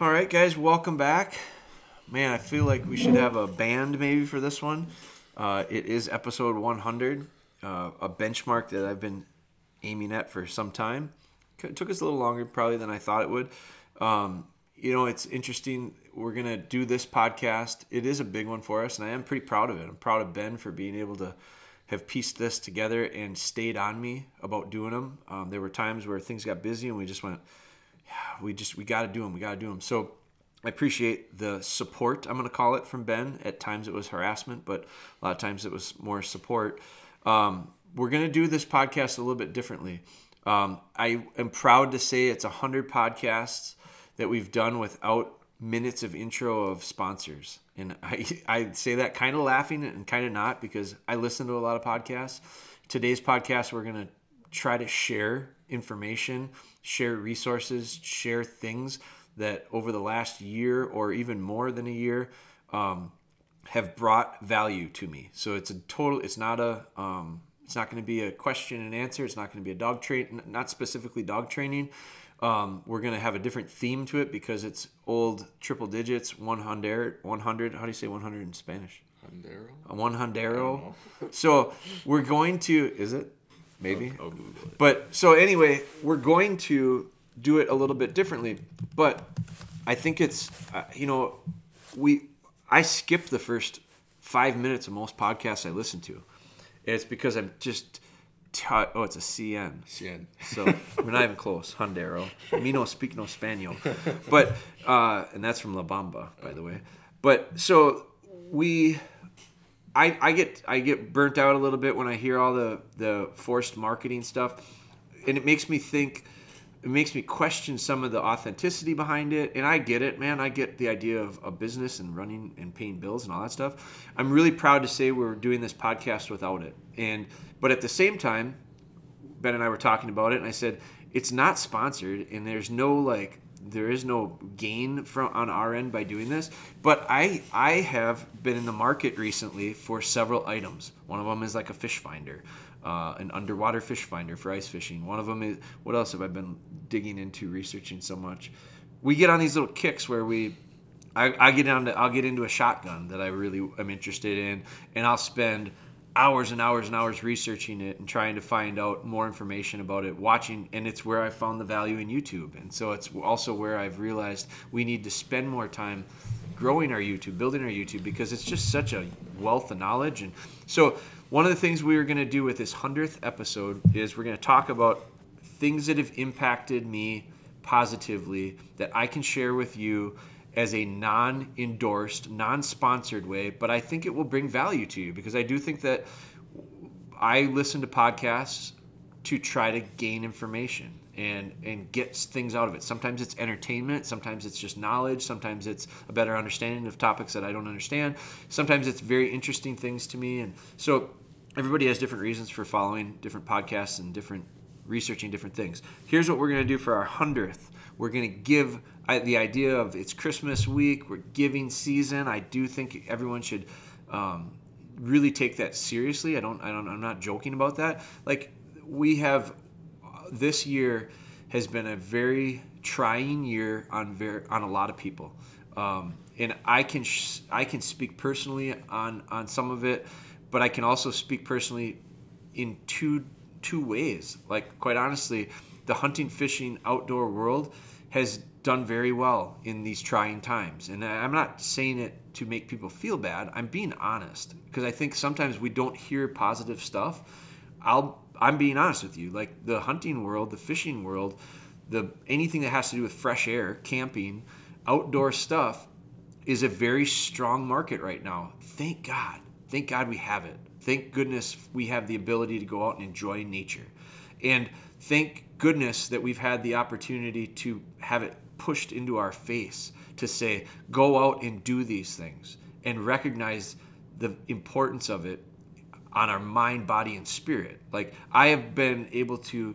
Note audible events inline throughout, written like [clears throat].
All right, guys, welcome back. Man, I feel like we should have a band maybe for this one. Uh, it is episode 100, uh, a benchmark that I've been aiming at for some time. It took us a little longer probably than I thought it would. Um, you know, it's interesting. We're going to do this podcast. It is a big one for us, and I am pretty proud of it. I'm proud of Ben for being able to have pieced this together and stayed on me about doing them. Um, there were times where things got busy and we just went, we just, we got to do them. We got to do them. So I appreciate the support, I'm going to call it, from Ben. At times it was harassment, but a lot of times it was more support. Um, we're going to do this podcast a little bit differently. Um, I am proud to say it's 100 podcasts that we've done without minutes of intro of sponsors. And I, I say that kind of laughing and kind of not because I listen to a lot of podcasts. Today's podcast, we're going to try to share information, share resources, share things that over the last year or even more than a year um, have brought value to me. So it's a total, it's not a, um, it's not going to be a question and answer. It's not going to be a dog train, not specifically dog training. Um, we're going to have a different theme to it because it's old triple digits, 100, 100. How do you say 100 in Spanish? Hundero? A one hundero. so we're going to, is it? Maybe. I'll, I'll. But so anyway, we're going to do it a little bit differently. But I think it's, uh, you know, we, I skip the first five minutes of most podcasts I listen to. And it's because I'm just, t- oh, it's a CN. Cien. So we're not even close. Hondero. Me no speak no Spaniel. But uh, and that's from La Bamba, by the way. But so we I, I get I get burnt out a little bit when I hear all the, the forced marketing stuff. And it makes me think it makes me question some of the authenticity behind it. And I get it, man. I get the idea of a business and running and paying bills and all that stuff. I'm really proud to say we're doing this podcast without it. And but at the same time, Ben and I were talking about it, and I said it's not sponsored, and there's no like there is no gain from on our end by doing this. But I I have been in the market recently for several items. One of them is like a fish finder, uh, an underwater fish finder for ice fishing. One of them is what else have I been digging into researching so much? We get on these little kicks where we I, I get down to I'll get into a shotgun that I really am interested in, and I'll spend hours and hours and hours researching it and trying to find out more information about it watching and it's where i found the value in youtube. And so it's also where i've realized we need to spend more time growing our youtube building our youtube because it's just such a wealth of knowledge. And so one of the things we are going to do with this 100th episode is we're going to talk about things that have impacted me positively that i can share with you as a non endorsed, non sponsored way, but I think it will bring value to you because I do think that I listen to podcasts to try to gain information and and get things out of it. Sometimes it's entertainment, sometimes it's just knowledge, sometimes it's a better understanding of topics that I don't understand. Sometimes it's very interesting things to me and so everybody has different reasons for following different podcasts and different researching different things. Here's what we're going to do for our 100th. We're going to give I, the idea of it's Christmas week, we're giving season. I do think everyone should um, really take that seriously. I don't, I don't, I'm not joking about that. Like we have this year has been a very trying year on very on a lot of people, um, and I can sh- I can speak personally on on some of it, but I can also speak personally in two two ways. Like quite honestly, the hunting, fishing, outdoor world has done very well in these trying times. And I'm not saying it to make people feel bad. I'm being honest because I think sometimes we don't hear positive stuff. I'll I'm being honest with you. Like the hunting world, the fishing world, the anything that has to do with fresh air, camping, outdoor stuff is a very strong market right now. Thank God. Thank God we have it. Thank goodness we have the ability to go out and enjoy nature. And thank goodness that we've had the opportunity to have it pushed into our face to say, go out and do these things and recognize the importance of it on our mind, body, and spirit. Like, I have been able to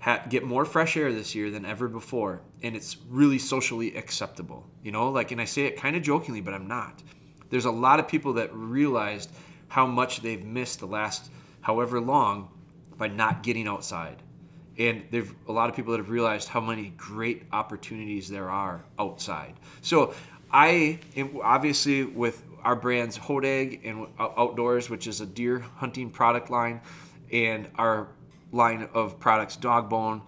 ha- get more fresh air this year than ever before, and it's really socially acceptable. You know, like, and I say it kind of jokingly, but I'm not. There's a lot of people that realized how much they've missed the last however long by not getting outside and there's a lot of people that have realized how many great opportunities there are outside. So I obviously with our brands Hodag and Outdoors, which is a deer hunting product line, and our line of products Dog Bone,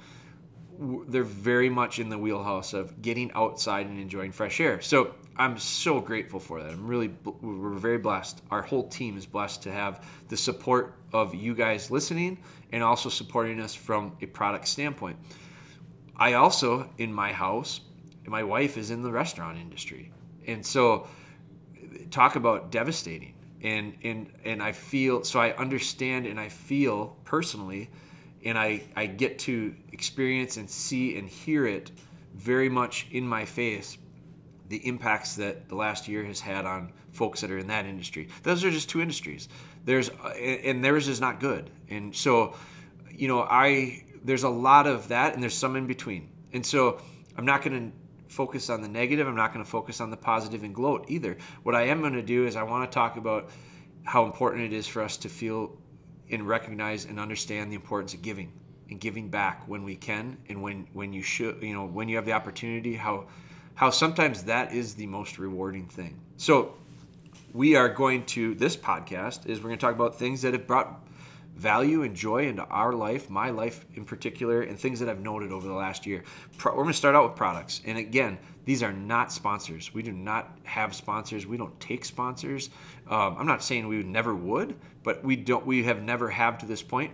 they're very much in the wheelhouse of getting outside and enjoying fresh air. So I'm so grateful for that. I'm really, we're very blessed. Our whole team is blessed to have the support of you guys listening and also supporting us from a product standpoint. I also, in my house, my wife is in the restaurant industry. And so, talk about devastating. And, and, and I feel, so I understand and I feel personally, and I, I get to experience and see and hear it very much in my face the impacts that the last year has had on folks that are in that industry. Those are just two industries. There's and theirs is not good. And so, you know, I there's a lot of that and there's some in between. And so, I'm not going to focus on the negative. I'm not going to focus on the positive and gloat either. What I am going to do is I want to talk about how important it is for us to feel and recognize and understand the importance of giving and giving back when we can and when when you should, you know, when you have the opportunity how how sometimes that is the most rewarding thing. So, we are going to, this podcast is we're going to talk about things that have brought value and joy into our life, my life in particular, and things that I've noted over the last year. We're going to start out with products. And again, these are not sponsors. We do not have sponsors. We don't take sponsors. Um, I'm not saying we never would, but we don't. We have never have to this point,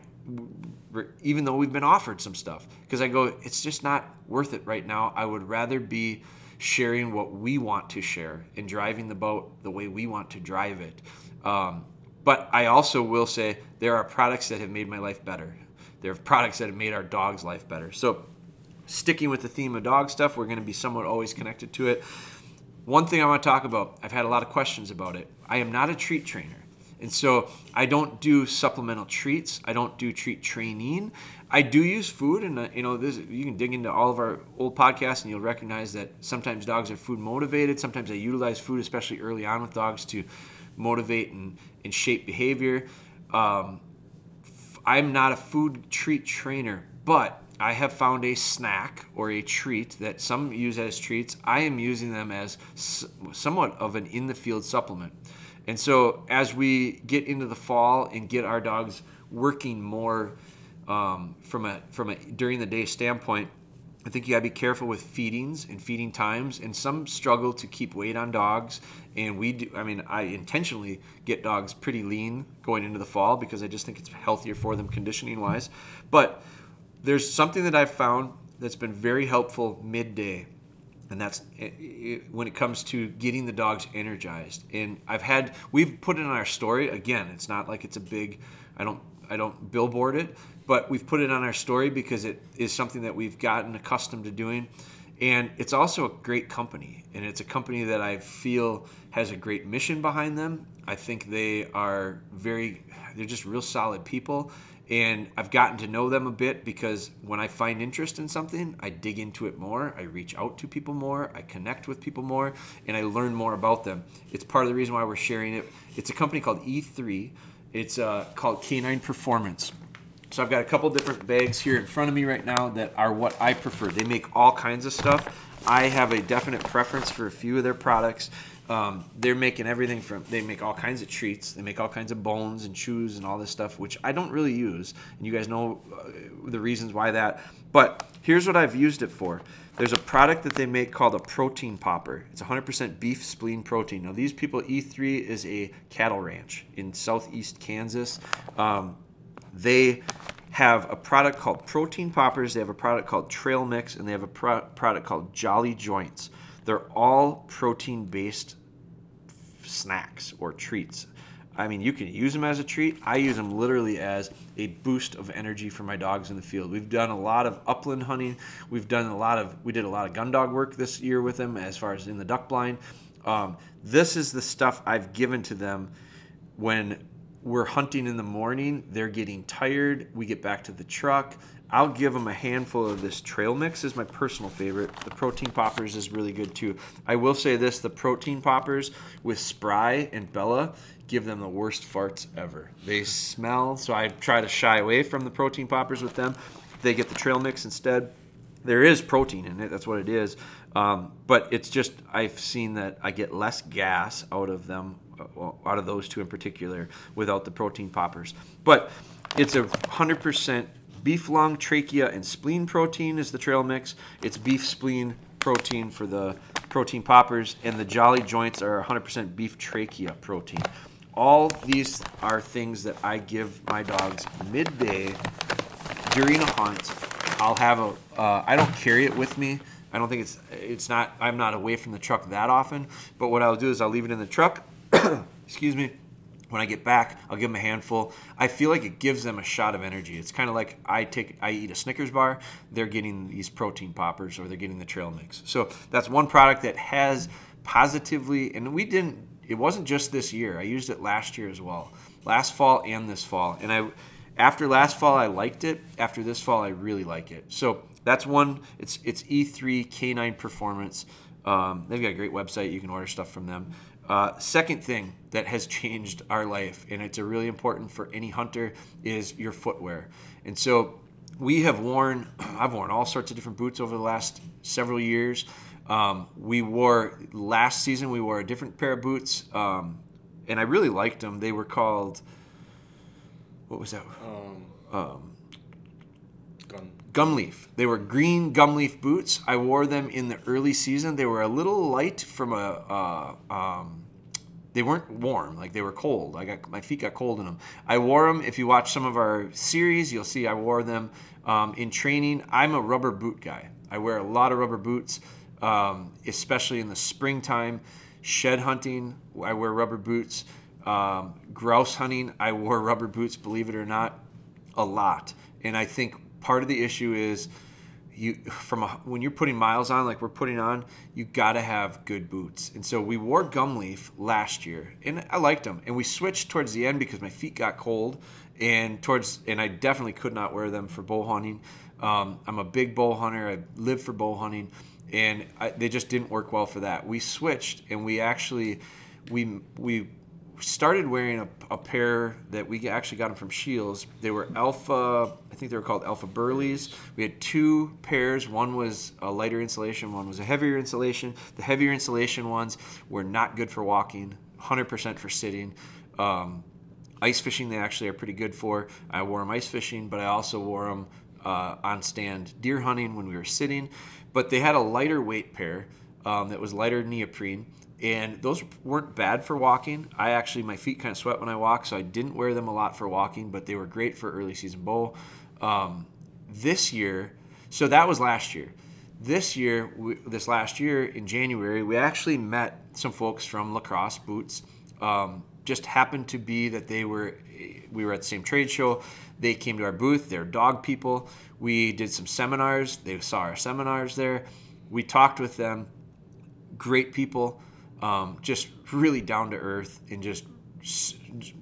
even though we've been offered some stuff. Because I go, it's just not worth it right now. I would rather be sharing what we want to share and driving the boat the way we want to drive it. Um, but I also will say there are products that have made my life better. There are products that have made our dog's life better. So, sticking with the theme of dog stuff, we're going to be somewhat always connected to it. One thing I want to talk about, I've had a lot of questions about it. I am not a treat trainer. And so I don't do supplemental treats. I don't do treat training. I do use food, and uh, you know, this you can dig into all of our old podcasts, and you'll recognize that sometimes dogs are food motivated. Sometimes I utilize food, especially early on with dogs, to motivate and, and shape behavior. Um, I'm not a food treat trainer, but I have found a snack or a treat that some use as treats. I am using them as somewhat of an in the field supplement. And so, as we get into the fall and get our dogs working more um, from a from a during the day standpoint, I think you gotta be careful with feedings and feeding times. And some struggle to keep weight on dogs, and we do. I mean, I intentionally get dogs pretty lean going into the fall because I just think it's healthier for them conditioning wise. But there's something that I've found that's been very helpful midday and that's eh, eh, when it comes to getting the dogs energized and i've had we've put it in our story again it's not like it's a big i don't i don't billboard it but we've put it on our story because it is something that we've gotten accustomed to doing. And it's also a great company, and it's a company that I feel has a great mission behind them. I think they are very, they're just real solid people. And I've gotten to know them a bit because when I find interest in something, I dig into it more. I reach out to people more. I connect with people more, and I learn more about them. It's part of the reason why we're sharing it. It's a company called E3. It's uh, called Canine Performance. So I've got a couple different bags here in front of me right now that are what I prefer. They make all kinds of stuff. I have a definite preference for a few of their products. Um, they're making everything from they make all kinds of treats they make all kinds of bones and chews and all this stuff which i don't really use and you guys know uh, the reasons why that but here's what i've used it for there's a product that they make called a protein popper it's 100% beef spleen protein now these people e3 is a cattle ranch in southeast kansas um, they have a product called Protein Poppers, they have a product called Trail Mix, and they have a pro- product called Jolly Joints. They're all protein based f- snacks or treats. I mean, you can use them as a treat. I use them literally as a boost of energy for my dogs in the field. We've done a lot of upland hunting. We've done a lot of we did a lot of gun dog work this year with them as far as in the duck blind. Um, this is the stuff I've given to them when we're hunting in the morning. They're getting tired. We get back to the truck. I'll give them a handful of this trail mix is my personal favorite. The protein poppers is really good too. I will say this, the protein poppers with Spry and Bella give them the worst farts ever. They smell, so I try to shy away from the protein poppers with them. they get the trail mix instead. There is protein in it. That's what it is. Um, but it's just I've seen that I get less gas out of them, out of those two in particular, without the protein poppers. But it's a hundred percent beef lung, trachea, and spleen protein is the trail mix. It's beef spleen protein for the protein poppers, and the Jolly joints are 100% beef trachea protein. All these are things that I give my dogs midday during a hunt. I'll have a. Uh, I don't carry it with me. I don't think it's it's not. I'm not away from the truck that often. But what I'll do is I'll leave it in the truck. [coughs] excuse me. When I get back, I'll give them a handful. I feel like it gives them a shot of energy. It's kind of like I take I eat a Snickers bar. They're getting these protein poppers or they're getting the trail mix. So that's one product that has positively, and we didn't. It wasn't just this year. I used it last year as well, last fall and this fall. And I, after last fall, I liked it. After this fall, I really like it. So that's one. It's it's E3 K9 Performance. Um, they've got a great website. You can order stuff from them. Uh, second thing that has [laughs] changed our life, and it's a really important for any hunter, is your footwear. And so we have worn, [clears throat] I've worn all sorts of different boots over the last several years. Um, we wore last season. We wore a different pair of boots, um, and I really liked them. They were called, what was that? Um, gun. leaf. They were green Gumleaf boots. I wore them in the early season. They were a little light from a. Uh, um, they weren't warm, like they were cold. I got my feet got cold in them. I wore them. If you watch some of our series, you'll see I wore them um, in training. I'm a rubber boot guy. I wear a lot of rubber boots, um, especially in the springtime. Shed hunting, I wear rubber boots. Um, grouse hunting, I wore rubber boots. Believe it or not, a lot. And I think part of the issue is you from a, when you're putting miles on like we're putting on you got to have good boots. And so we wore Gumleaf last year and i liked them and we switched towards the end because my feet got cold and towards and i definitely could not wear them for bow hunting. Um, i'm a big bow hunter. I live for bow hunting and I, they just didn't work well for that. We switched and we actually we we started wearing a, a, pair that we actually got them from Shields. They were Alpha, I think they were called Alpha Burlys. We had two pairs. One was a lighter insulation, one was a heavier insulation. The heavier insulation ones were not good for walking, 100% for sitting. Um, ice fishing, they actually are pretty good for. I wore them ice fishing, but I also wore them uh, on stand deer hunting when we were sitting. But they had a lighter weight pair um, that was lighter neoprene and those weren't bad for walking. I actually my feet kind of sweat when I walk, so I didn't wear them a lot for walking, but they were great for early season bowl. Um, this year, so that was last year. This year, we, this last year in January, we actually met some folks from LaCrosse Boots. Um, just happened to be that they were we were at the same trade show. They came to our booth. They're dog people. We did some seminars. They saw our seminars there. We talked with them. Great people um, just really down to earth and just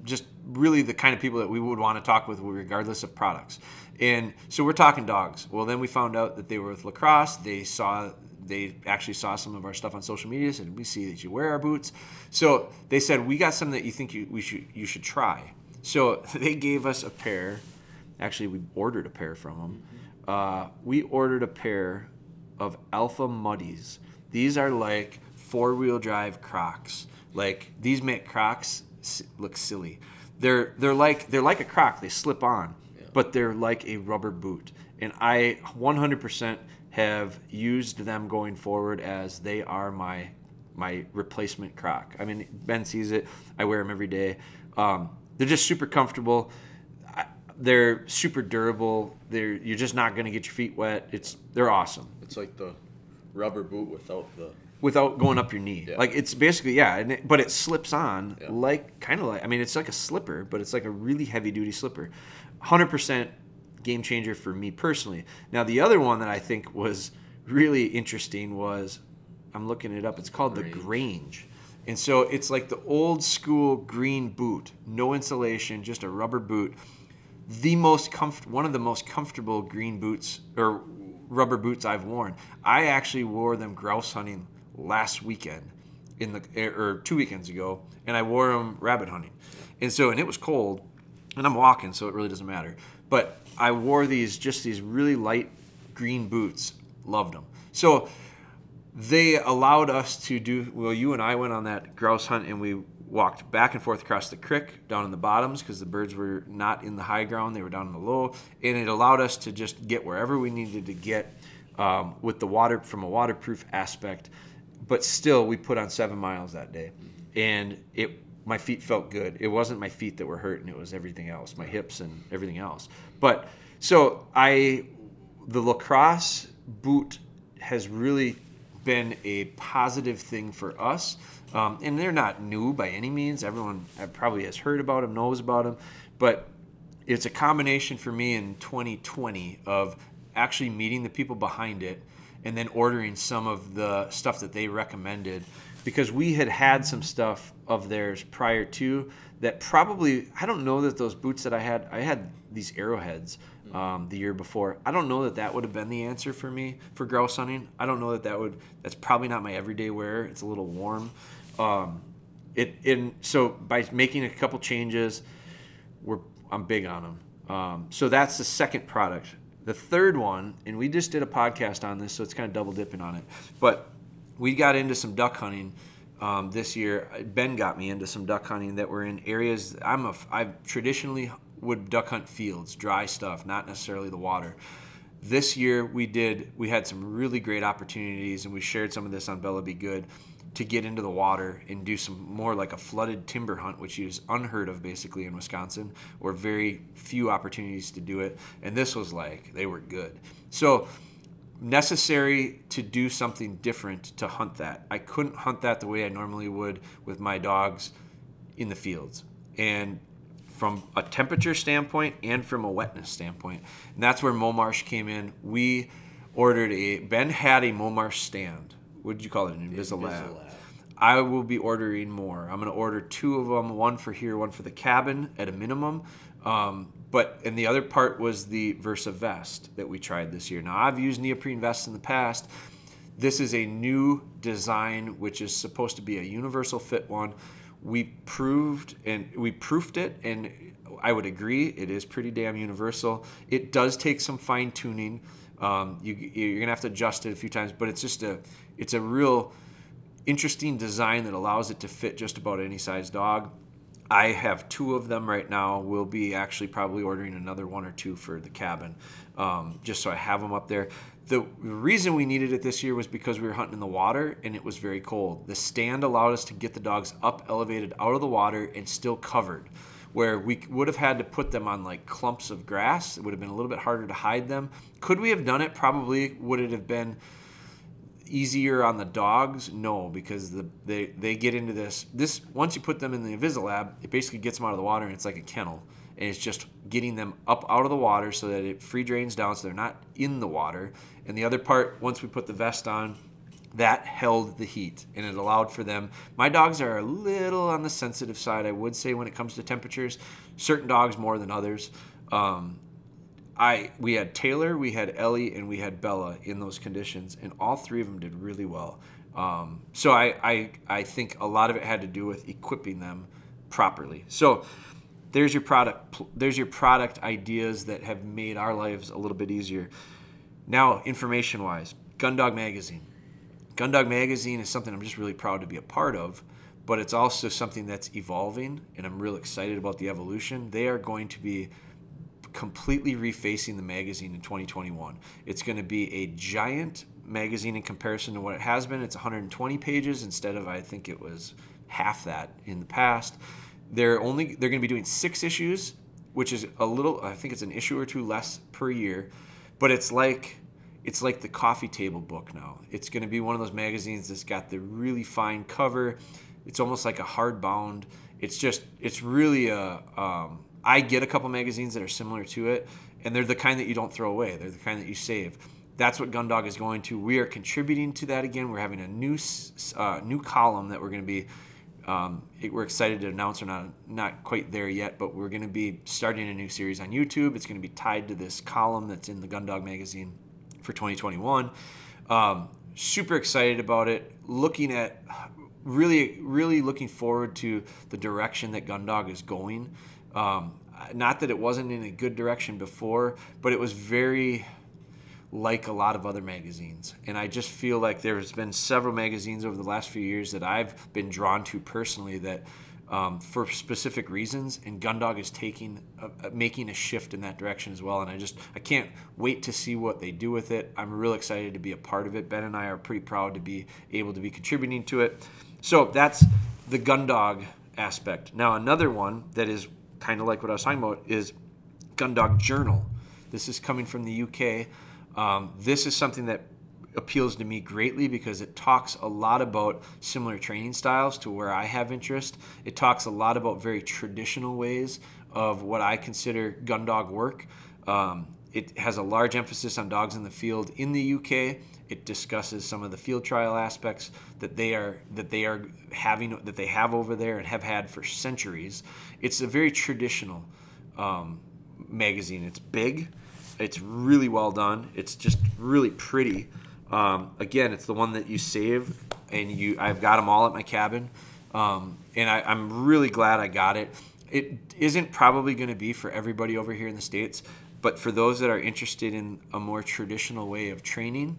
just really the kind of people that we would want to talk with regardless of products. And so we're talking dogs. Well then we found out that they were with lacrosse. They saw they actually saw some of our stuff on social media and we see that you wear our boots. So they said we got something that you think you, we should you should try. So [laughs] they gave us a pair. Actually we ordered a pair from them uh, we ordered a pair of alpha muddies. These are like four wheel drive Crocs. Like these make Crocs look silly. They're they're like they're like a Croc. They slip on, yeah. but they're like a rubber boot. And I 100% have used them going forward as they are my my replacement Croc. I mean, Ben sees it. I wear them every day. Um, they're just super comfortable. They're super durable. They're you're just not going to get your feet wet. It's they're awesome. It's like the rubber boot without the without going up your knee. Yeah. Like it's basically yeah, it, but it slips on yeah. like kind of like I mean it's like a slipper, but it's like a really heavy duty slipper. 100% game changer for me personally. Now the other one that I think was really interesting was I'm looking it up. It's called Grange. the Grange. And so it's like the old school green boot, no insulation, just a rubber boot. The most comfort, one of the most comfortable green boots or rubber boots I've worn. I actually wore them grouse hunting last weekend in the or two weekends ago, and I wore them rabbit hunting, and so and it was cold, and I'm walking, so it really doesn't matter. but I wore these just these really light green boots. Loved them. So they allowed us to do well. You and I went on that grouse hunt, and we walked back and forth across the creek down in the bottoms because the birds were not in the high ground; they were down in the low, and it allowed us to just get wherever we needed to get um, with the water from a waterproof aspect. But still, we put on seven miles that day, and it my feet felt good. It wasn't my feet that were hurting; it was everything else, my hips and everything else. But so I, the lacrosse boot has really been a positive thing for us. Um, and they're not new by any means. Everyone probably has heard about them, knows about them, but it's a combination for me in 2020 of actually meeting the people behind it and then ordering some of the stuff that they recommended because we had had some stuff of theirs prior to that probably I don't know that those boots that I had I had these AeroHeads um, the year before. I don't know that that would have been the answer for me for grouse hunting. I don't know that that would. That's probably not my everyday wear. It's a little warm. Um, it so by making a couple changes, we're I'm big on them. Um, so that's the second product. The third one, and we just did a podcast on this, so it's kind of double dipping on it. But we got into some duck hunting um, this year. Ben got me into some duck hunting that were in areas I'm a I've traditionally would duck hunt fields, dry stuff, not necessarily the water. This year we did we had some really great opportunities and we shared some of this on Bella Be Good to get into the water and do some more like a flooded timber hunt, which is unheard of basically in Wisconsin, or very few opportunities to do it. And this was like they were good. So necessary to do something different to hunt that. I couldn't hunt that the way I normally would with my dogs in the fields. And from a temperature standpoint and from a wetness standpoint. And that's where Momarsh came in. We ordered a Ben had a Momarsh stand. What did you call it? An Invisilab. Invisilab. I will be ordering more. I'm going to order two of them, one for here, one for the cabin at a minimum. Um, but and the other part was the Versa vest that we tried this year. Now I've used neoprene vests in the past. This is a new design, which is supposed to be a universal fit one we proved and we proofed it and i would agree it is pretty damn universal it does take some fine tuning um, you, you're gonna have to adjust it a few times but it's just a it's a real interesting design that allows it to fit just about any size dog i have two of them right now we'll be actually probably ordering another one or two for the cabin um, just so i have them up there the reason we needed it this year was because we were hunting in the water and it was very cold. The stand allowed us to get the dogs up elevated out of the water and still covered. Where we would have had to put them on like clumps of grass, it would have been a little bit harder to hide them. Could we have done it? Probably. Would it have been easier on the dogs? No, because the, they they get into this. This once you put them in the Invisilab, it basically gets them out of the water and it's like a kennel and it's just getting them up out of the water so that it free drains down so they're not in the water. And the other part, once we put the vest on, that held the heat and it allowed for them. My dogs are a little on the sensitive side, I would say, when it comes to temperatures. Certain dogs more than others. Um, I we had Taylor, we had Ellie, and we had Bella in those conditions, and all three of them did really well. Um, so I, I I think a lot of it had to do with equipping them properly. So there's your product there's your product ideas that have made our lives a little bit easier now information wise gundog magazine gundog magazine is something i'm just really proud to be a part of but it's also something that's evolving and i'm real excited about the evolution they are going to be completely refacing the magazine in 2021 it's going to be a giant magazine in comparison to what it has been it's 120 pages instead of i think it was half that in the past they're only they're going to be doing six issues, which is a little. I think it's an issue or two less per year, but it's like it's like the coffee table book now. It's going to be one of those magazines that's got the really fine cover. It's almost like a hardbound. It's just it's really a. Um, I get a couple magazines that are similar to it, and they're the kind that you don't throw away. They're the kind that you save. That's what Gundog is going to. We are contributing to that again. We're having a new uh, new column that we're going to be um, it, we're excited to announce we're not not quite there yet, but we're going to be starting a new series on YouTube. It's going to be tied to this column that's in the Gundog magazine for 2021. Um, super excited about it. Looking at really, really looking forward to the direction that Gundog is going. Um, not that it wasn't in a good direction before, but it was very like a lot of other magazines. And I just feel like there's been several magazines over the last few years that I've been drawn to personally that um, for specific reasons, and Gundog is taking a, making a shift in that direction as well. And I just I can't wait to see what they do with it. I'm real excited to be a part of it. Ben and I are pretty proud to be able to be contributing to it. So that's the Gundog aspect. Now another one that is kind of like what I was talking about is Gundog Journal. This is coming from the UK. Um, this is something that appeals to me greatly because it talks a lot about similar training styles to where I have interest. It talks a lot about very traditional ways of what I consider gun dog work. Um, it has a large emphasis on dogs in the field in the UK. It discusses some of the field trial aspects that they are that they are having that they have over there and have had for centuries. It's a very traditional um, magazine. It's big. It's really well done. It's just really pretty. Um, again, it's the one that you save, and you. I've got them all at my cabin, um, and I, I'm really glad I got it. It isn't probably going to be for everybody over here in the states, but for those that are interested in a more traditional way of training,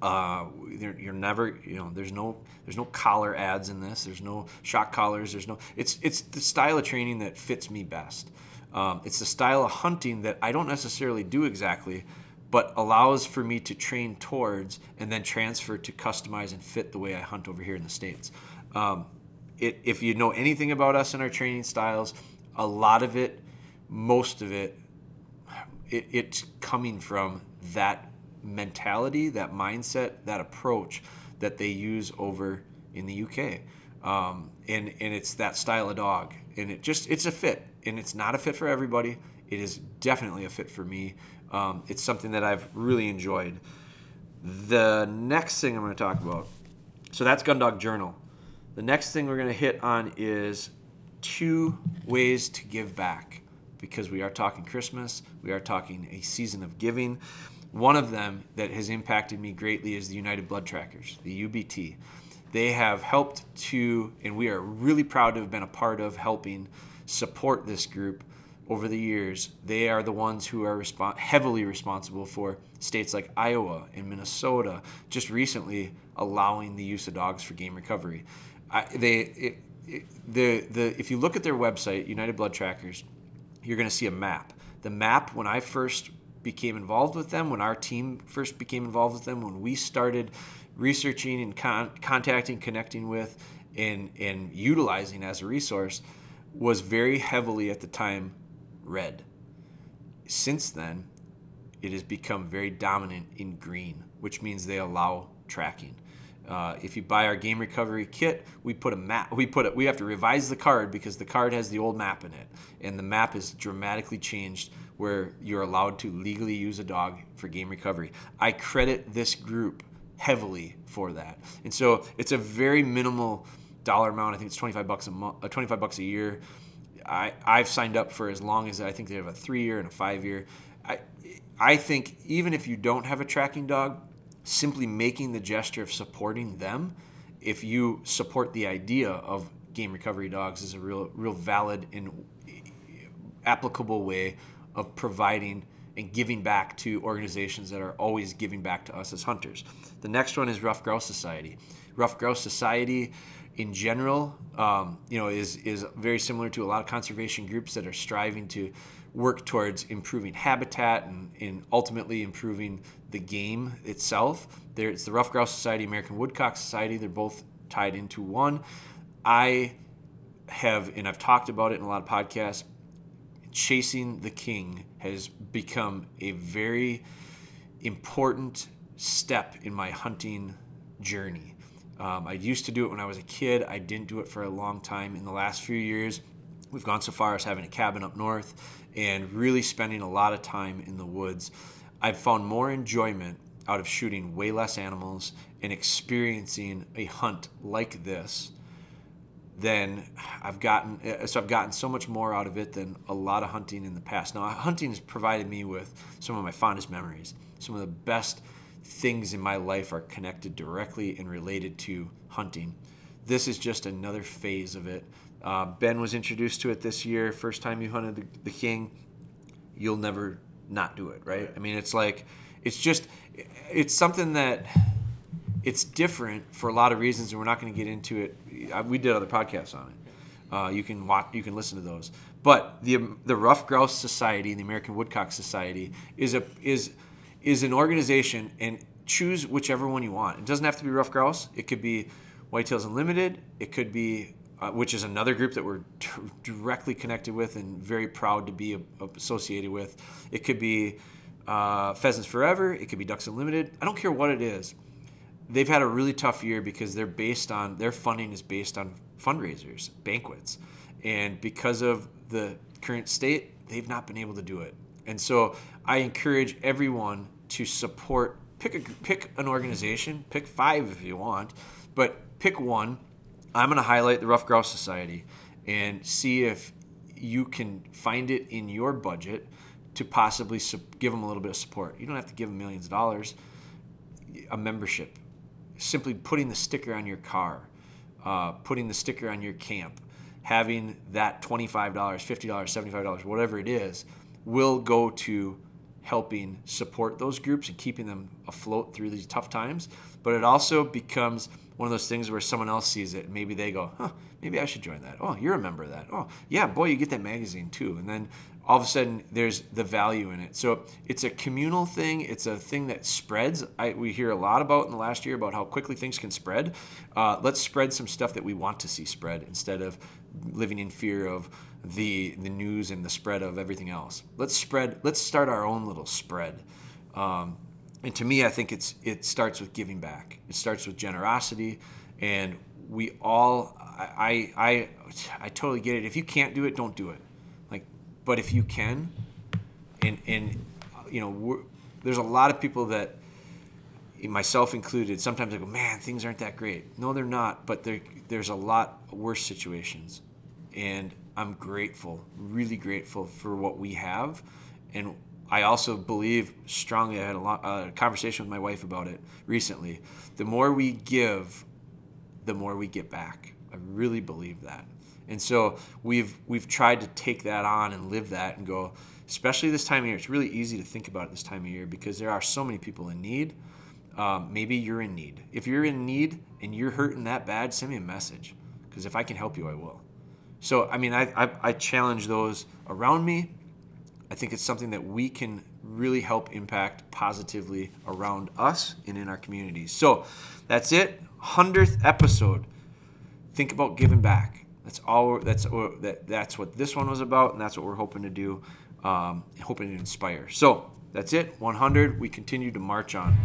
uh, you're never, you know, there's no, there's no collar ads in this. There's no shock collars. There's no. It's it's the style of training that fits me best. Um, it's the style of hunting that I don't necessarily do exactly, but allows for me to train towards and then transfer to customize and fit the way I hunt over here in the States. Um, it, if you know anything about us and our training styles, a lot of it, most of it, it it's coming from that mentality, that mindset, that approach that they use over in the UK. Um, and, and it's that style of dog. And it just, it's a fit. And it's not a fit for everybody. It is definitely a fit for me. Um, it's something that I've really enjoyed. The next thing I'm going to talk about, so that's Gundog Journal. The next thing we're going to hit on is two ways to give back because we are talking Christmas, we are talking a season of giving. One of them that has impacted me greatly is the United Blood Trackers, the UBT. They have helped to, and we are really proud to have been a part of helping support this group over the years, they are the ones who are heavily responsible for states like Iowa and Minnesota just recently allowing the use of dogs for game recovery. I, they, it, it, the, the, if you look at their website, United Blood Trackers, you're going to see a map. The map, when I first became involved with them, when our team first became involved with them, when we started researching and con- contacting, connecting with, and, and utilizing as a resource, was very heavily at the time red. Since then, it has become very dominant in green, which means they allow tracking. Uh, if you buy our game recovery kit, we put a map. We put it. We have to revise the card because the card has the old map in it, and the map is dramatically changed where you're allowed to legally use a dog for game recovery. I credit this group heavily for that, and so it's a very minimal dollar amount. I think it's 25 bucks a month, uh, 25 bucks a year. I, I've signed up for as long as I think they have a three year and a five year. I, I think even if you don't have a tracking dog, simply making the gesture of supporting them, if you support the idea of game recovery dogs, is a real, real valid and applicable way of providing and giving back to organizations that are always giving back to us as hunters. The next one is Ruffed Grouse Society. Ruffed Grouse Society in general, um, you know, is is very similar to a lot of conservation groups that are striving to work towards improving habitat and, and ultimately improving the game itself. There, it's the Ruffed Grouse Society, American Woodcock Society. They're both tied into one. I have, and I've talked about it in a lot of podcasts. Chasing the king has become a very important step in my hunting journey. Um, I used to do it when I was a kid. I didn't do it for a long time. In the last few years, we've gone so far as having a cabin up north and really spending a lot of time in the woods. I've found more enjoyment out of shooting way less animals and experiencing a hunt like this than I've gotten. Uh, so I've gotten so much more out of it than a lot of hunting in the past. Now, hunting has provided me with some of my fondest memories, some of the best things in my life are connected directly and related to hunting. This is just another phase of it. Uh, ben was introduced to it this year. First time you hunted the, the king, you'll never not do it, right? I mean, it's like, it's just, it's something that it's different for a lot of reasons, and we're not going to get into it. We did other podcasts on it. Uh, you can watch, you can listen to those. But the the Ruffed Grouse Society and the American Woodcock Society is a is is an organization, and choose whichever one you want. It doesn't have to be Ruffed Grouse. It could be Whitetails Unlimited. It could be uh, which is another group that we're t- directly connected with and very proud to be a- associated with. It could be uh, Pheasants Forever. It could be Ducks Unlimited. I don't care what it is they've had a really tough year because they're based on their funding is based on fundraisers, banquets, and because of the current state, they've not been able to do it. And so I encourage everyone to support. Pick a pick an organization. Pick five if you want, but pick one. I'm going to highlight the Ruffed Grouse Society and see if you can find it in your budget to possibly give them a little bit of support. You don't have to give them millions of dollars. A membership, simply putting the sticker on your car, uh, putting the sticker on your camp, having that $25, $50, $75, whatever it is, will go to helping support those groups and keeping them afloat through these tough times. But it also becomes one of those things where someone else sees it maybe they go, huh, maybe I should join that. Oh, you're a member of that. Oh, yeah, boy, you get that magazine too. And then all of a sudden there's the value in it. So it's a communal thing. It's a thing that spreads. I, we hear a lot about in the last year about how quickly things can spread. Uh, let's spread some stuff that we want to see spread instead of living in fear of the the news and the spread of everything else. Let's spread. Let's start our own little spread. Um, and to me, I think it's it starts with giving back. It starts with generosity, and we all. I I I, totally get it. If you can't do it, don't do it. Like, but if you can, and and you know, there's a lot of people that, myself included, sometimes I go, man, things aren't that great. No, they're not. But there there's a lot worse situations, and I'm grateful, really grateful for what we have, and I also believe strongly. I had a, lot, a conversation with my wife about it recently. The more we give, the more we get back. I really believe that, and so we've we've tried to take that on and live that and go. Especially this time of year, it's really easy to think about it this time of year because there are so many people in need. Um, maybe you're in need. If you're in need and you're hurting that bad, send me a message because if I can help you, I will. So I mean, I, I, I challenge those around me I think it's something that we can really help impact positively around us and in our communities. So that's it. 100th episode. Think about giving back. That's all. That's that. That's what this one was about, and that's what we're hoping to do. Um, hoping to inspire. So that's it. 100. We continue to march on.